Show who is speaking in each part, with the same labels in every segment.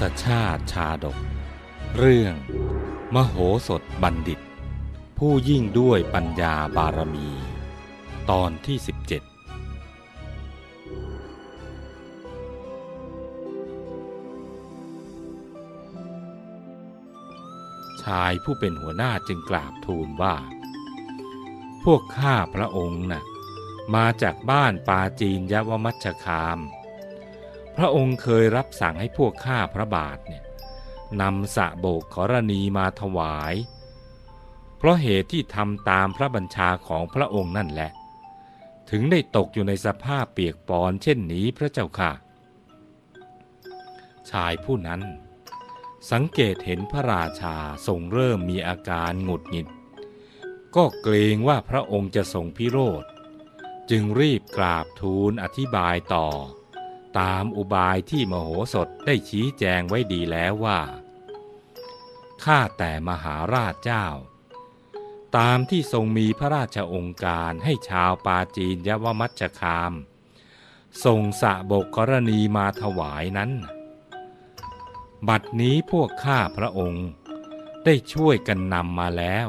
Speaker 1: ศชาติชาดก เรื่อง มโหสถบัณฑิต ผู้ยิ่งด้วยปัญญาบารมี ตอนที่ 17 ชายผู้เป็นหัวหน้าจึงกราบทูลว่า พวกข้าพระองค์น่ะมาจากบ้านปาจีนยวมัชคาม พระองค์เคยรับสั่งให้พวกข้าพระบาทเนี่ยนำสะโบกขรณีมาถวาย เพราะเหตุที่ทำตามพระบัญชาของพระองค์นั่นแหละ ถึงได้ตกอยู่ในสภาพเปียกปอนเช่นนี้พระเจ้าค่ะ ชายผู้นั้น สังเกตเห็นพระราชาทรงเริ่มมีอาการหงุดหงิด ก็เกรงว่าพระองค์จะทรงพิโรธ จึงรีบกราบทูลอธิบายต่อ ตามอุบายที่มโหสถได้ชี้แจงไว้ดีแล้วว่า ข้าแต่มหาราชเจ้า ตามที่ทรงมีพระราชองค์การให้ชาวปาจีนยวมัชคามทรงสะบกกรณีมาถวายนั้น บัดนี้พวกข้าพระองค์ได้ช่วยกันนำมาแล้ว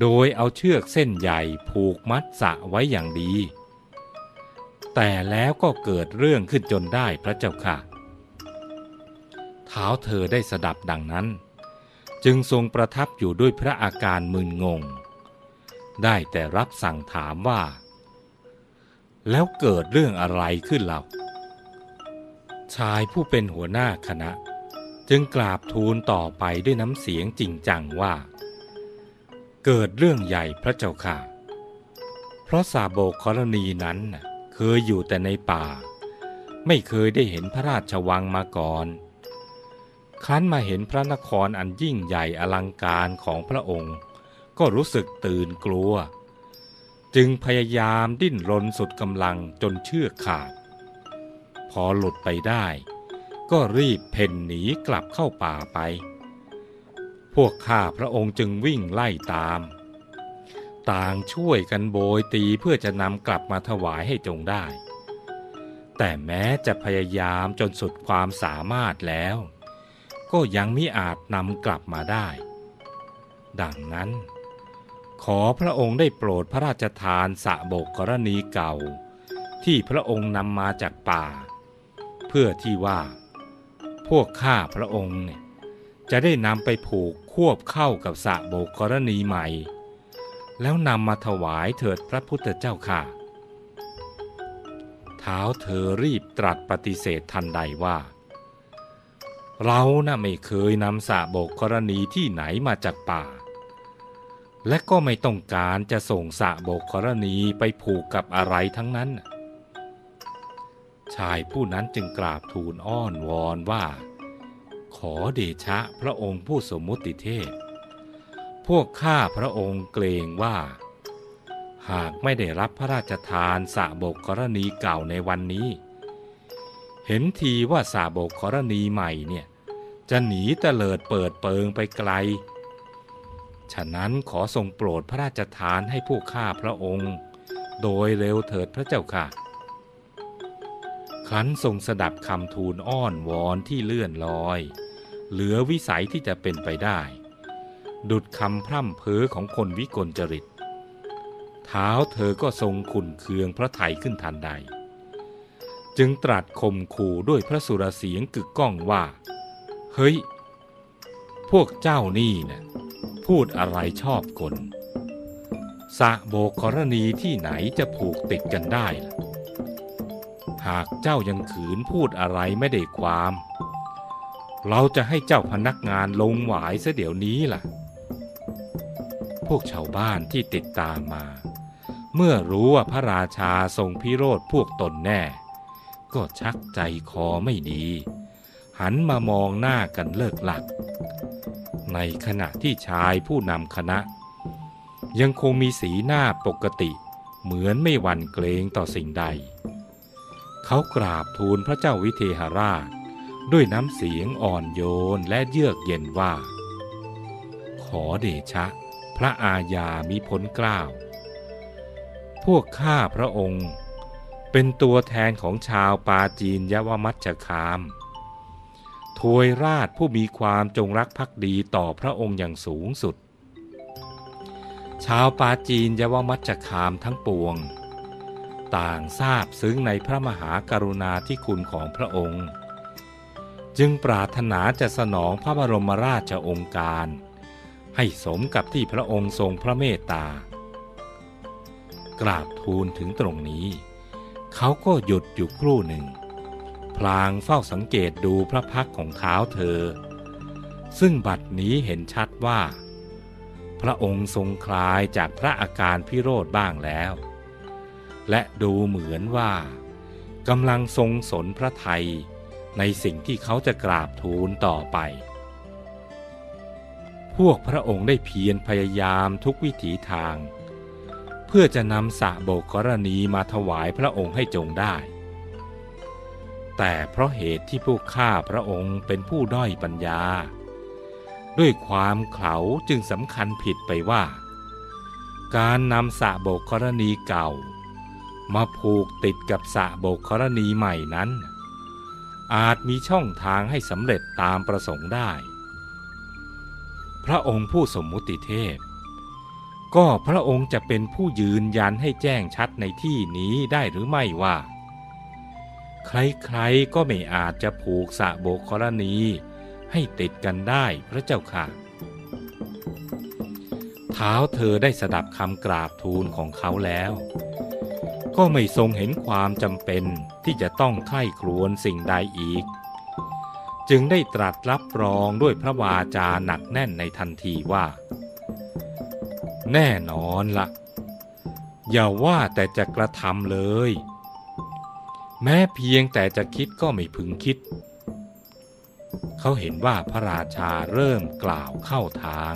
Speaker 1: โดยเอาเชือกเส้นใหญ่ผูกมัดสะไว้อย่างดี แต่แล้วก็เกิดเรื่องขึ้นจนได้พระเจ้าค่ะ เท้าเธอได้สดับดังนั้น จึงทรงประทับอยู่ด้วยพระอาการมึนงง ได้แต่รับสั่งถามว่า แล้วเกิดเรื่องอะไรขึ้นเล่าชายผู้เป็นหัวหน้าคณะ จึงกราบทูลต่อไปด้วยน้ำเสียงจริงจังว่า เกิดเรื่องใหญ่พระเจ้าค่ะ เพราะสาโบกรณีนั้นน่ะ ยอยู่แต่ในป่า ไม่เคยได้เห็นพระราชวังมาก่อน ครั้นมาเห็นพระนครอันยิ่งใหญ่อลังการของพระองค์ ก็รู้สึกตื่นกลัว จึงพยายามดิ้นรนสุดกำลังจนเชือกขาด พอหลุดไปได้ ก็รีบเพ่นหนีกลับเข้าป่าไป พวกข้าพระองค์จึงวิ่งไล่ตาม ต่างช่วยกันโบยตีเพื่อจะนำกลับมาถวายให้จงได้ แต่แม้จะพยายามจนสุดความสามารถแล้ว ก็ยังมิอาจนำกลับมาได้ ดังนั้น ขอพระองค์ได้โปรดพระราชทานสะโบกกรณีเก่า ที่พระองค์นำมาจากป่า เพื่อที่ว่า พวกข้าพระองค์เนี่ยจะได้นำไปผูกควบเข้ากับสะโบกกรณีใหม่ แล้วนำมาถวายเถิดพระพุทธเจ้าค่ะ เท้าเธอรีบตรัสปฏิเสธทันใดว่า เราน่ะไม่เคยนำสะโบกกรณีที่ไหนมาจากป่า และก็ไม่ต้องการจะส่งสะโบกกรณีไปผูกกับอะไรทั้งนั้น ชายผู้นั้นจึงกราบทูลอ้อนวอนว่า ขอเดชะพระองค์ผู้สมมุติเทพ พวกข้าพระองค์เกรงว่า หากไม่ได้รับพระราชทานสะบกกรณีเก่าในวันนี้ เห็นทีว่าสะบกกรณีใหม่เนี่ยจะหนีเตลิดเปิดเปิงไปไกล ฉะนั้นขอทรงโปรดพระราชทานให้พวกข้าพระองค์ โดยเร็วเถิดพระเจ้าค่ะครั้นทรงสดับคำทูลอ้อนวอนที่เลื่อนลอย เหลือวิสัยที่จะเป็นไปได้ ดุดคำพร่ำเพ้อของคนวิกลจริต เท้าเธอก็ทรงขุนเคืองพระไทยขึ้นทันใด จึงตรัสข่มขู่ด้วยพระสุรเสียงกึกก้องว่า เฮ้ย พวกเจ้านี่นะ่ะพูดอะไรชอบกลสะโบกกรณีที่ไหนจะผูกติดกันได้ล่ะ หากเจ้ายังขืนพูดอะไรไม่ได้ความ เราจะให้เจ้าพนักงานลงหวายเสเดี๋ยวนี้ล่ะ วกชาวบ้านที่ติดตามมา เมื่อรู้ว่าพระราชาทรงพิโรธพวกตนแน่ ก็ชักใจคอไม่ดี หันมามองหน้ากันเลิกหลัก ในขณะที่ชายผู้นำคณะ ยังคงมีสีหน้าปกติ เหมือนไม่หวั่นเกรงต่อสิ่งใด เขากราบทูลพระเจ้าวิเทหราชด้วยน้ำเสียงอ่อนโยนและเยือกเย็นว่า ขอเดชะ ระอาญามิพ้นกล้าว พวกข้าพระองค์เป็นตัวแทนของชาวปาจีนยวมัชคาม ทวยราชผู้มีความจงรักภักดีต่อพระองค์อย่างสูงสุด ชาวปาจีนยวมัจจคามทั้งปวง ต่างทราบซึ้งในพระมหากรุณาธิคุณของพระองค์ จึงปรารถนาจะสนองพระบรมราชโองการ ให้สมกับที่พระองค์ทรงพระเมตตา กราบทูลถึงตรงนี้ เขาก็หยุดอยู่ครู่หนึ่ง พลางเฝ้าสังเกตดูพระพักของเท้าเธอ ซึ่งบัดนี้เห็นชัดว่า พระองค์ทรงคลายจากพระอาการพิโรธบ้างแล้ว และดูเหมือนว่ากำลังทรงสนพระไทยในสิ่งที่เขาจะกราบทูลต่อไป พวกพระองค์ได้เพียรพยายามทุกวิถีทาง เพื่อจะนำสะโบกกรณีมาถวายพระองค์ให้จงได้ แต่เพราะเหตุที่พวกข้าพระองค์เป็นผู้ด้อยปัญญา ด้วยความเขาจึงสำคัญผิดไปว่า การนำสะโบกกรณีเก่า มาผูกติดกับสะโบกกรณีใหม่นั้น อาจมีช่องทางให้สำเร็จตามประสงค์ได้ พระองค์ผู้สมมุติเทพ ก็พระองค์จะเป็นผู้ยืนยันให้แจ้งชัดในที่นี้ได้หรือไม่ว่า ใครๆก็ไม่อาจจะผูกสะโบกกรณีให้ติดกันได้พระเจ้าค่ะ เท้าเธอได้สดับคำกราบทูลของเขาแล้ว ก็ไม่ทรงเห็นความจำเป็นที่จะต้องไข้ครวญสิ่งใดอีก จึงได้ตรัสรับรองด้วยพระวาจาหนักแน่นในทันทีว่า แน่นอนละ่ะ อย่าว่าแต่จะกระทำเลย แม้เพียงแต่จะคิดก็ไม่พึงคิด เขาเห็นว่าพระราชาเริ่มกล่าวเข้าทาง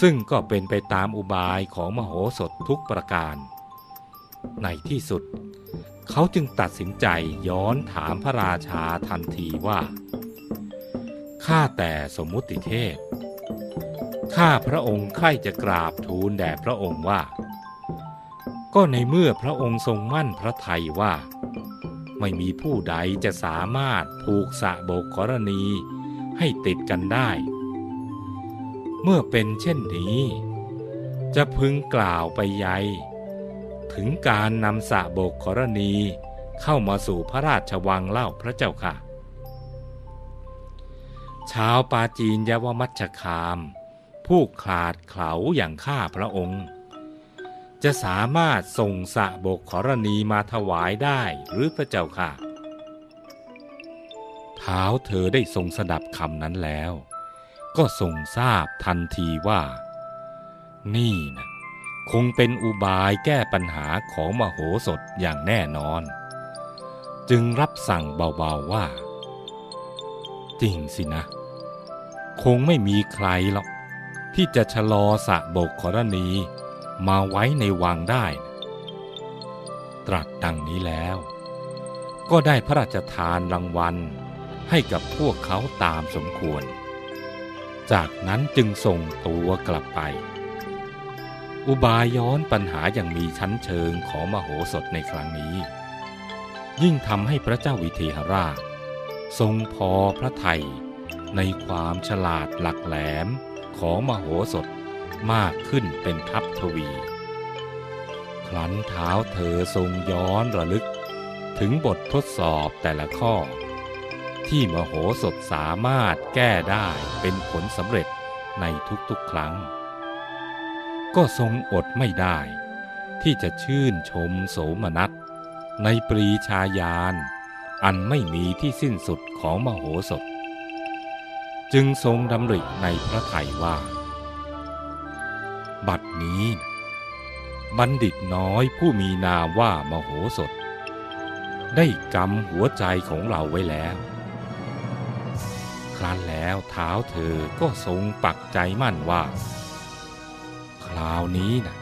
Speaker 1: ซึ่งก็เป็นไปตามอุบายของมโหสถทุกประการ ในที่สุดเขาจึงตัดสินใจย้อนถามพระราชาทันทีว่า ข้าแต่สมมุติเทพ ข้าพระองค์ใคร่จะกราบทูลแด่พระองค์ว่า ก็ในเมื่อพระองค์ทรงมั่นพระทัยว่า ไม่มีผู้ใดจะสามารถผูกสะโบกกรณีให้ติดกันได้ เมื่อเป็นเช่นนี้ จะพึงกล่าวไปใยถึงการนำสะโบกกรณีเข้ามาสู่พระราชวังเล่าพระเจ้าค่ะ ชาวปาจีนยวมัชคาม ผู้ขาดเขาอย่างข้าพระองค์ จะสามารถส่งสะบกขรณีมาถวายได้หรือพระเจ้าค่ะ เท้าเธอได้ทรงสดับคำนั้นแล้ว ก็ทรงทราบทันทีว่า นี่นะคงเป็นอุบายแก้ปัญหาของมโหสถอย่างแน่นอน จึงรับสั่งเบาๆว่า จริงสินะ คงไม่มีใครหรอก ที่จะชะลอสะโบกขรณีมาไว้ในวังได้ ตรัสดังนี้แล้ว ก็ได้พระราชทานรางวัลให้กับพวกเขาตามสมควร จากนั้นจึงส่งตัวกลับไป อุบายย้อนปัญหาอย่างมีชั้นเชิงของมโหสถในครั้งนี้ ยิ่งทำให้พระเจ้าวิเทหราช ทรงพอพระไทย ในความฉลาดหลักแหลมของมโหสถมากขึ้นเป็นทัพทวี ครั้นเท้าเธอทรงย้อนระลึก ถึงบททดสอบแต่ละข้อ ที่มโหสถสามารถแก้ได้เป็นผลสำเร็จในทุกๆครั้ง ก็ทรงอดไม่ได้ ที่จะชื่นชมโสมนัสในปรีชาญาณอันไม่มีที่สิ้นสุดของมโหสถ จึงทรงดำริในพระทัยว่า บัดนี้ บัณฑิตน้อยผู้มีนามว่ามโหสถ ได้กำหัวใจของเราไว้แล้ว ครั้นแล้วเท้าเธอก็ทรงปักใจมั่นว่า คราวนี้นะ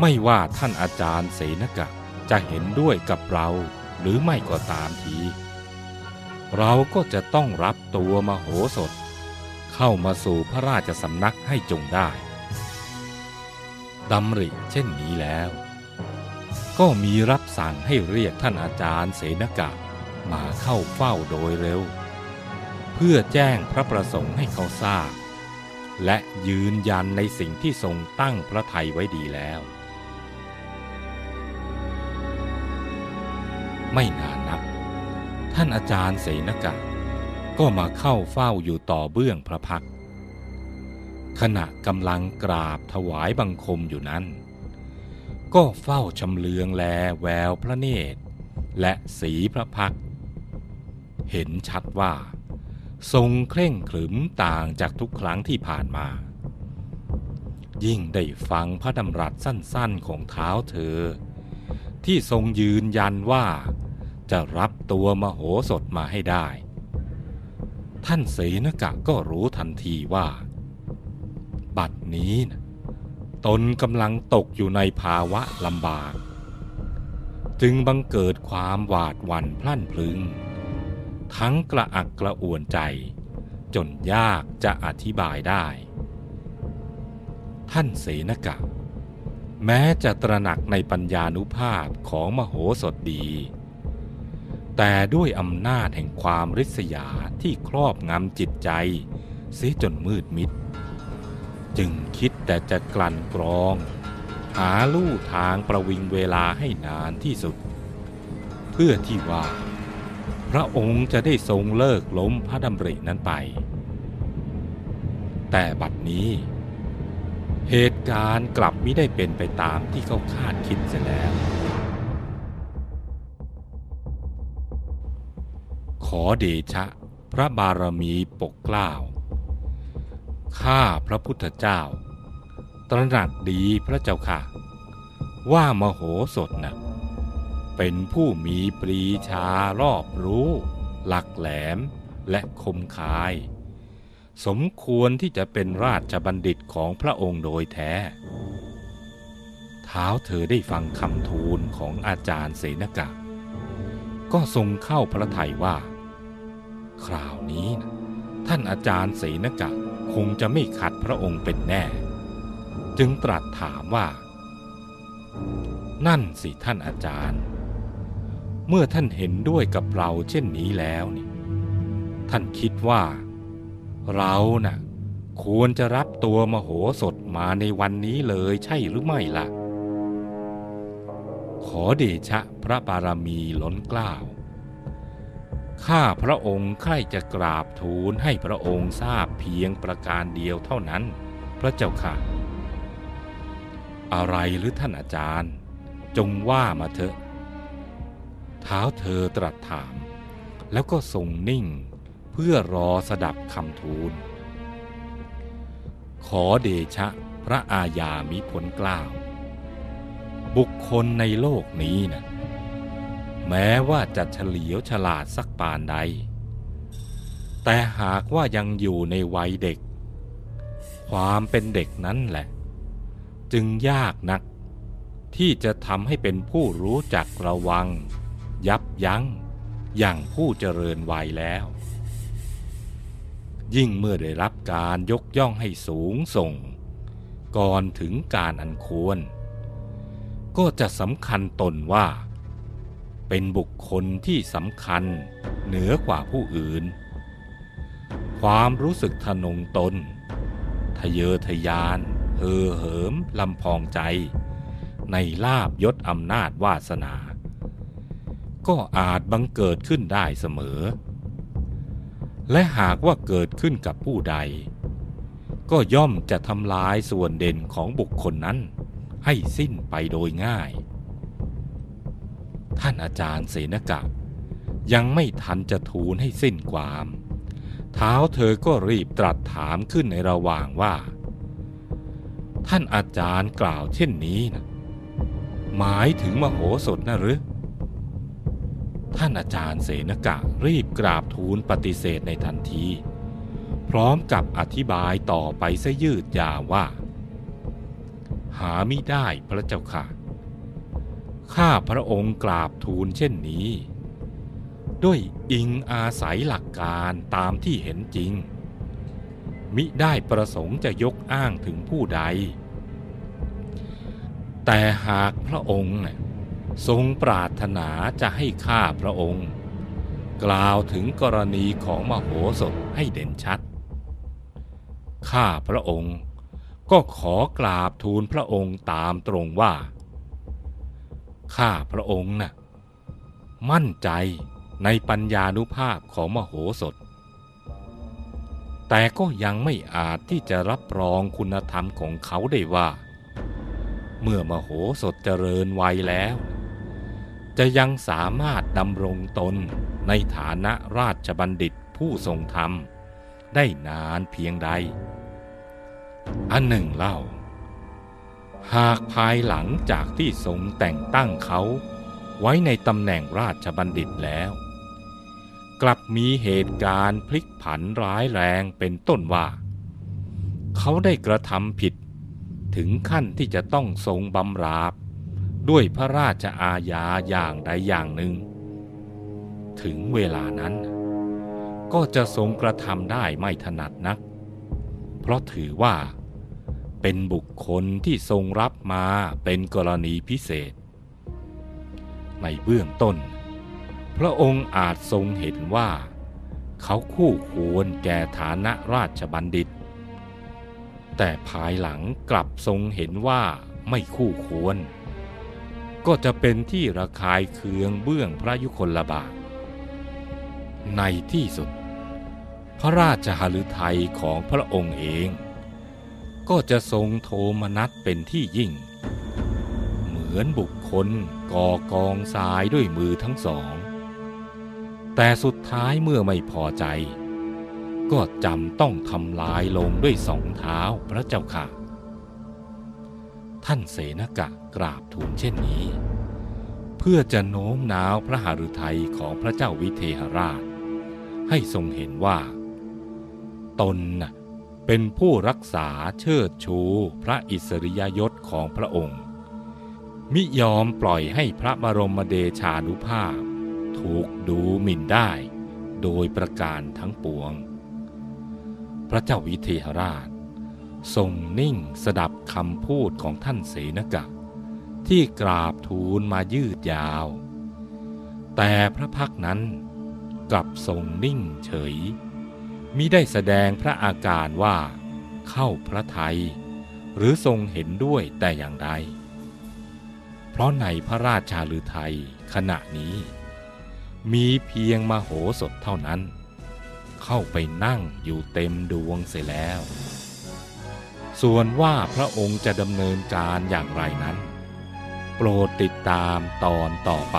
Speaker 1: ไม่ว่าท่านอาจารย์เสนกะจะเห็นด้วยกับเราหรือไม่ก็ตามที เราก็จะต้องรับตัวมโหสถ เข้ามาสู่พระราชสำนักให้จงได้ดำริเช่นนี้แล้ว ก็มีรับสั่งให้เรียกท่านอาจารย์เสนกะมาเข้าเฝ้าโดยเร็ว เพื่อแจ้งพระประสงค์ให้เขาทราบ และยืนยันในสิ่งที่ทรงตั้งพระทัยไว้ดีแล้ว ไม่นานนัก ท่านอาจารย์เสนกะ ก็มาเข้าเฝ้าอยู่ต่อเบื้องพระพัก ขณะกำลังกราบถวายบังคมอยู่นั้น ก็เฝ้าชำเลืองแลแววพระเนตร และสีพระพัก เห็นชัดว่า ทรงเคร่งขรึมต่างจากทุกครั้งที่ผ่านมา ยิ่งได้ฟังพระดำรัสสั้นๆของเท้าเธอ ที่ทรงยืนยันว่า จะรับตัวมโหสถมาให้ได้ ท่านเสนกะก็รู้ทันทีว่า บัดนี้นะตนกำลังตกอยู่ในภาวะลำบาก จึงบังเกิดความหวาดหวั่นพลั่นพลึง ทั้งกระอักกระอ่วนใจ จนยากจะอธิบายได้ ท่านเสนกะ แม้จะตระหนักในปัญญานุภาพของมโหสถดี แต่ด้วยอำนาจแห่งความริษยาที่ครอบงำจิตใจ เสียจนมืดมิด จึงคิดแต่จะกลั่นกรอง หาลู่ทางประวิงเวลาให้นานที่สุด เพื่อที่ว่า พระองค์จะได้ทรงเลิกล้มพระดำรินั้นไป แต่บัดนี้ เหตุการณ์กลับไม่ได้เป็นไปตามที่เขาคาดคิดเสียแล้ว อเดชะ พระบารมีปกเกล้า ข้าพระพุทธเจ้า ตระหนักดีพระเจ้าค่ะ ว่ามโหสถนะ่ะเป็นผู้มีปรีชารอบรู้ หลักแหลมและคมคาย สมควรที่จะเป็นราชบัณฑิตของพระองค์โดยแท้ เท้าเธอได้ฟังคำทูลของอาจารย์เสนกะ ก็ทรงเข้าพระทัยว่า คราวนี้นะท่านอาจารย์เสนกะคงจะไม่ขัดพระองค์เป็นแน่ จึงตรัสถามว่า นั่นสิท่านอาจารย์ เมื่อท่านเห็นด้วยกับเราเช่นนี้แล้วนี่ท่านคิดว่า เราน่ะควรจะรับตัวมโหสถมาในวันนี้เลยใช่หรือไม่ล่ะ ขอเดชะพระบารมีล้นกล้าว ข้าพระองค์ใคร่จะกราบทูลให้พระองค์ทราบเพียงประการเดียวเท่านั้น พระเจ้าค่ะ อะไรหรือท่านอาจารย์ จงว่ามาเถอะเท้าเธอตรัสถาม แล้วก็ทรงนิ่งเพื่อรอสดับคำทูล ขอเดชะพระอาญามิผลกล้าว บุคคลในโลกนี้นะ แม้ว่าจะเฉลียวฉลาดสักปานใด แต่หากว่ายังอยู่ในวัยเด็ก ความเป็นเด็กนั้นแหละ จึงยากนัก ที่จะทำให้เป็นผู้รู้จักระวัง ยับยั้งอย่างผู้เจริญวัยแล้ว ยิ่งเมื่อได้รับการยกย่องให้สูงส่ง ก่อนถึงการอันควร ก็จะสำคัญตนว่า เป็นบุคคลที่สำคัญเหนือกว่าผู้อื่น ความรู้สึกทะนงตน ทะเยอทะยานเฮอเหิมลำพองใจ ในลาบยศอำนาจวาสนา ก็อาจบังเกิดขึ้นได้เสมอ และหากว่าเกิดขึ้นกับผู้ใด ก็ย่อมจะทำลายส่วนเด่นของบุคคลนั้นให้สิ้นไปโดยง่าย ท่านอาจารย์เสนกะ ยังไม่ทันจะทูลให้สิ้นความ เท้าเธอก็รีบตรัสถามขึ้นในระหว่างว่า ท่านอาจารย์กล่าวเช่นนี้นะหมายถึงมโหสถนะหรือ ท่านอาจารย์เสนกะรีบกราบทูลปฏิเสธในทันที พร้อมกับอธิบายต่อไปซะยืดยาวว่า หาไม่ได้พระเจ้าค่ะ ข้าพระองค์กราบทูลเช่นนี้ ด้วยอิงอาศัยหลักการตามที่เห็นจริง มิได้ประสงค์จะยกอ้างถึงผู้ใด แต่หากพระองค์ทรงปรารถนาจะให้ข้าพระองค์ กล่าวถึงกรณีของมโหสถให้เด่นชัด ข้าพระองค์ก็ขอกราบทูลพระองค์ตามตรงว่า ข้าพระองค์นะ่ะมั่นใจในปัญญานุภาพของมโหสถ แต่ก็ยังไม่อาจที่จะรับรองคุณธรรมของเขาได้ว่า เมื่อมโหสถเจริญวัยแล้ว จะยังสามารถดำรงตนในฐานะราชบัณฑิตผู้ทรงธรรม ได้นานเพียงใด อันหนึ่งเล่า หากภายหลังจากที่ทรงแต่งตั้งเขาไว้ในตำแหน่งราชบัณฑิตแล้ว กลับมีเหตุการณ์พลิกผันร้ายแรงเป็นต้นว่า เขาได้กระทำผิดถึงขั้นที่จะต้องทรงบำราบ ด้วยพระราชอาญาอย่างใดอย่างหนึ่ง ถึงเวลานั้น ก็จะทรงกระทำได้ไม่ถนัดนัก เพราะถือว่า เป็นบุคคลที่ทรงรับมาเป็นกรณีพิเศษ ในเบื้องต้น พระองค์อาจทรงเห็นว่า เขาคู่ควรแก่ฐานะราชบัณฑิต แต่ภายหลังกลับทรงเห็นว่าไม่คู่ควร ก็จะเป็นที่ระคายเคืองเบื้องพระยุคลบาทในที่สุด พระราชหฤทัยของพระองค์เอง ก็จะทรงโทมนัสเป็นที่ยิ่ง เหมือนบุคคลก่อกองทรายด้วยมือทั้งสอง แต่สุดท้ายเมื่อไม่พอใจ ก็จำต้องทำลายลงด้วยสองเท้าพระเจ้าค่ะ ท่านเสนกะกราบทูลเช่นนี้ เพื่อจะโน้มน้าวพระหฤทัยของพระเจ้าวิเทหราช ให้ทรงเห็นว่า ตนน่ะ เป็นผู้รักษาเชิดชูพระอิสริยยศของพระองค์ มิยอมปล่อยให้พระบรมเดชานุภาพ ถูกดูหมิ่นได้ โดยประการทั้งปวง พระเจ้าวิเทหราช ทรงนิ่งสดับคำพูดของท่านเสนกะ ที่กราบทูลมายืดยาว แต่พระพักนั้นกลับทรงนิ่งเฉย มิได้แสดงพระอาการว่า เข้าพระทัยหรือทรงเห็นด้วยแต่อย่างใด เพราะในพระราชาลือไทยขณะนี้ มีเพียงมโหสถเท่านั้น เข้าไปนั่งอยู่เต็มดวงเสียแล้ว ส่วนว่าพระองค์จะดำเนินการอย่างไรนั้น โปรดติดตามตอนต่อไป